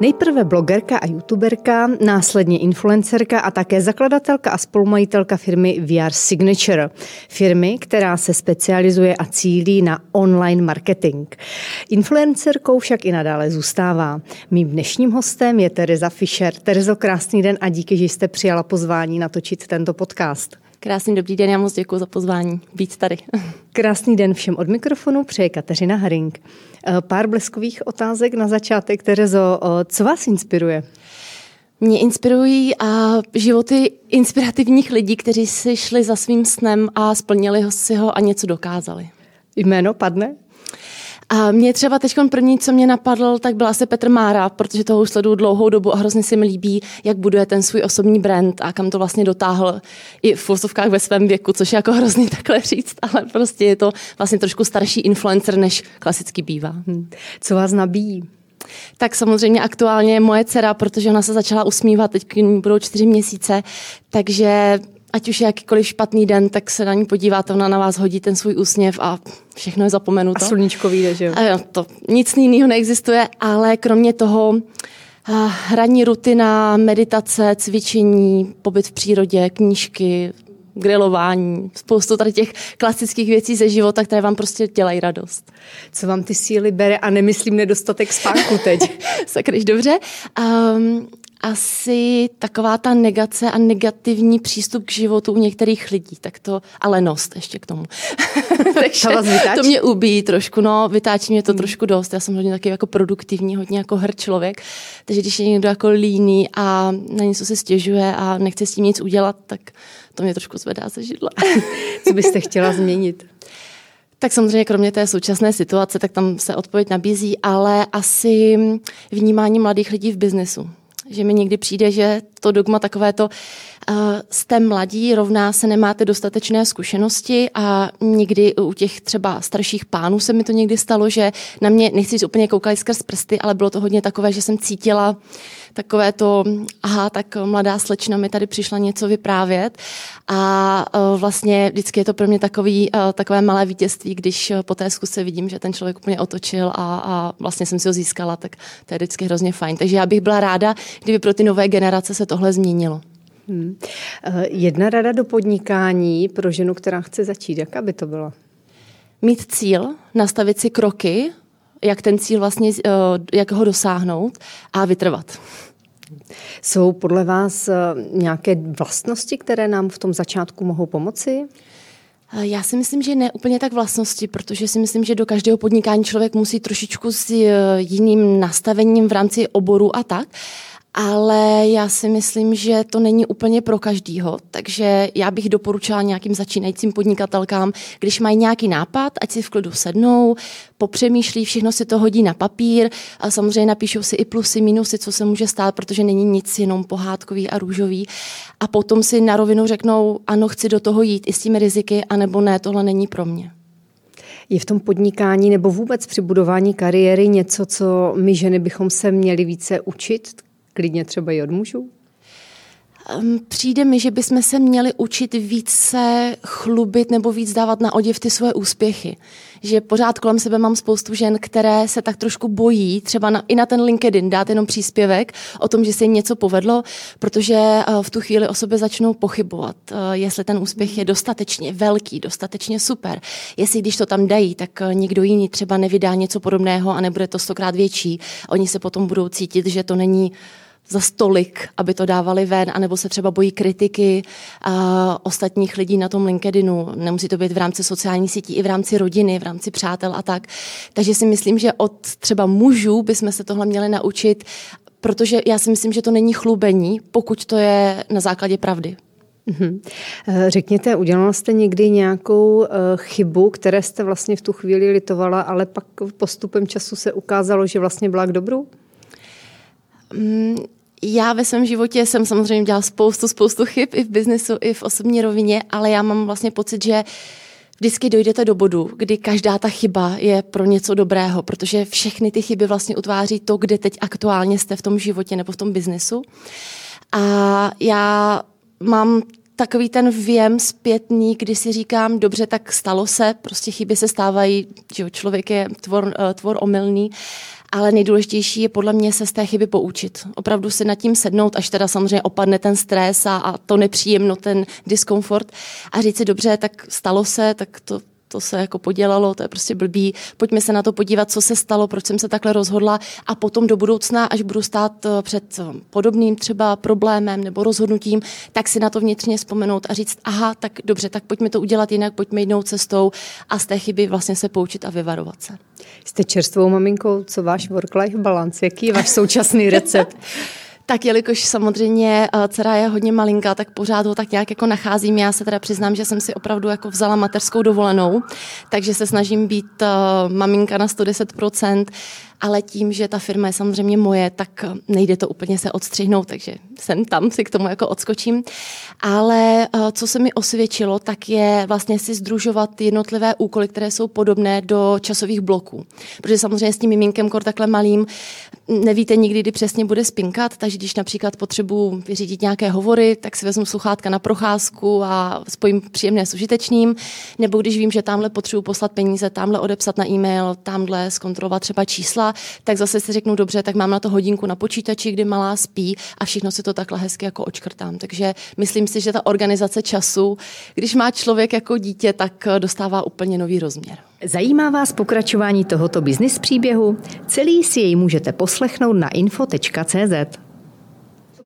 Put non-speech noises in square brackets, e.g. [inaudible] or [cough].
Nejprve blogerka a youtuberka, následně influencerka a také zakladatelka a spolumajitelka firmy VR Signature. Firmy, která se specializuje a cílí na online marketing. Influencerkou však i nadále zůstává. Mým dnešním hostem je Tereza Fischer. Terezo, krásný den a díky, že jste přijala pozvání natočit tento podcast. Krásný dobrý den, já moc děkuji za pozvání být tady. [laughs] Krásný den všem od mikrofonu, přeje Kateřina Haring. Eh, pár bleskových otázek na začátek. Terezo, co vás inspiruje? Mě inspirují a životy inspirativních lidí, kteří si šli za svým snem a splnili si ho a něco dokázali. Jméno padne? A mě třeba teď první, co mě napadl, tak byla se Petr Mára, protože toho už sleduju dlouhou dobu a hrozně si mi líbí, jak buduje ten svůj osobní brand a kam to vlastně dotáhl i v fosovkách ve svém věku, což je jako hrozně [laughs] takhle říct, ale prostě je to vlastně trošku starší influencer, než klasicky bývá. Hmm. Co vás nabíjí? Tak samozřejmě aktuálně moje dcera, protože ona se začala usmívat, teď budou čtyři měsíce, takže ať už je jakýkoliv špatný den, tak se na ní podíváte, ona na vás hodí ten svůj úsměv a všechno je zapomenuto. A sluníčko vyjde, že jo? A jo, to nic jiného neexistuje, ale kromě toho hraní rutina, meditace, cvičení, pobyt v přírodě, knížky, grilování, spoustu tady těch klasických věcí ze života, které vám prostě dělají radost. Co vám ty síly bere a nemyslím nedostatek spánku teď? [laughs] Sakryš, dobře. Um, asi taková ta negace a negativní přístup k životu u některých lidí, tak to, a lenost ještě k tomu. [laughs] Takže to mě ubíjí trošku, no, vytáčí mě to hmm. trošku dost, já jsem hodně taky jako produktivní, hodně jako hr člověk, takže když je někdo jako líný a na něco se stěžuje a nechce s tím nic udělat, tak to mě trošku zvedá ze židla. [laughs] Co byste chtěla změnit? Tak samozřejmě kromě té současné situace, tak tam se odpověď nabízí, ale asi vnímání mladých lidí v biznesu že mi někdy přijde, že to dogma takové to jste mladí, rovná se nemáte dostatečné zkušenosti a někdy u těch třeba starších pánů se mi to někdy stalo, že na mě, nechci říct úplně koukali skrz prsty, ale bylo to hodně takové, že jsem cítila takové to, aha, tak mladá slečna mi tady přišla něco vyprávět a uh, vlastně vždycky je to pro mě takový, uh, takové malé vítězství, když po té zkuse vidím, že ten člověk úplně otočil a, a vlastně jsem si ho získala, tak to je vždycky hrozně fajn. Takže já bych byla ráda, kdyby pro ty nové generace se tohle změnilo. Hmm. Jedna rada do podnikání pro ženu, která chce začít, jaká by to byla? Mít cíl, nastavit si kroky, jak ten cíl vlastně, eh, jak ho dosáhnout a vytrvat. Jsou podle vás eh, nějaké vlastnosti, které nám v tom začátku mohou pomoci? Já si myslím, že ne úplně tak vlastnosti, protože si myslím, že do každého podnikání člověk musí trošičku s jiným nastavením v rámci oboru a tak ale já si myslím, že to není úplně pro každýho, takže já bych doporučila nějakým začínajícím podnikatelkám, když mají nějaký nápad, ať si v klidu sednou, popřemýšlí, všechno si to hodí na papír a samozřejmě napíšou si i plusy, minusy, co se může stát, protože není nic jenom pohádkový a růžový a potom si na rovinu řeknou, ano, chci do toho jít i s těmi riziky, anebo ne, tohle není pro mě. Je v tom podnikání nebo vůbec při budování kariéry něco, co my ženy bychom se měli více učit, klidně třeba i od mužů? Přijde mi, že bychom se měli učit více chlubit nebo víc dávat na oděv ty svoje úspěchy. Že pořád kolem sebe mám spoustu žen, které se tak trošku bojí, třeba na, i na ten LinkedIn dát jenom příspěvek o tom, že se jim něco povedlo, protože eh, v tu chvíli o sobě začnou pochybovat, eh, jestli ten úspěch je dostatečně velký, dostatečně super. Jestli když to tam dají, tak eh, někdo jiný třeba nevydá něco podobného a nebude to stokrát větší. Oni se potom budou cítit, že to není za stolik, aby to dávali ven, anebo se třeba bojí kritiky a ostatních lidí na tom LinkedInu. Nemusí to být v rámci sociálních sítí, i v rámci rodiny, v rámci přátel a tak. Takže si myslím, že od třeba mužů bychom se tohle měli naučit, protože já si myslím, že to není chlubení, pokud to je na základě pravdy. Mhm. Eh, řekněte, udělala jste někdy nějakou eh, chybu, které jste vlastně v tu chvíli litovala, ale pak postupem času se ukázalo, že vlastně byla k dobru? Já ve svém životě jsem samozřejmě dělala spoustu, spoustu chyb i v biznesu, i v osobní rovině, ale já mám vlastně pocit, že vždycky dojdete do bodu, kdy každá ta chyba je pro něco dobrého, protože všechny ty chyby vlastně utváří to, kde teď aktuálně jste v tom životě nebo v tom biznesu. A já mám takový ten věm zpětný, kdy si říkám, dobře, tak stalo se, prostě chyby se stávají, že člověk je tvor, eh, tvor omylný, ale nejdůležitější je podle mě se z té chyby poučit. Opravdu si nad tím sednout, až teda samozřejmě opadne ten stres a, a to nepříjemno, ten diskomfort a říct si, dobře, tak stalo se, tak to to se jako podělalo, to je prostě blbý, pojďme se na to podívat, co se stalo, proč jsem se takhle rozhodla a potom do budoucna, až budu stát eh, před eh, podobným třeba problémem nebo rozhodnutím, tak si na to vnitřně vzpomenout a říct, aha, tak dobře, tak pojďme to udělat jinak, pojďme jinou cestou a z té chyby vlastně se poučit a vyvarovat se. Jste čerstvou maminkou, co váš work-life balance, jaký je váš současný recept? [laughs] Tak jelikož samozřejmě uh, dcera je hodně malinká, tak pořád ho tak nějak jako nacházím. Já se teda přiznám, že jsem si opravdu jako vzala mateřskou dovolenou, takže se snažím být uh, maminka na 110% ale tím, že ta firma je samozřejmě moje, tak nejde to úplně se odstřihnout, takže jsem tam, si k tomu jako odskočím. Ale eh, co se mi osvědčilo, tak je vlastně si združovat jednotlivé úkoly, které jsou podobné do časových bloků. Protože samozřejmě s tím miminkem kor takhle malým nevíte nikdy, kdy přesně bude spinkat, takže když například potřebuji vyřídit nějaké hovory, tak si vezmu sluchátka na procházku a spojím příjemné s užitečným, nebo když vím, že tamhle potřebuji poslat peníze, tamhle odepsat na e-mail, tamhle zkontrolovat třeba čísla, tak zase si řeknu, dobře, tak mám na to hodinku na počítači, kdy malá spí a všechno si to takhle hezky jako očkrtám. Takže myslím si, že ta organizace času, když má člověk jako dítě, tak dostává úplně nový rozměr. Zajímá vás pokračování tohoto biznis příběhu? Celý si jej můžete poslechnout na info.cz.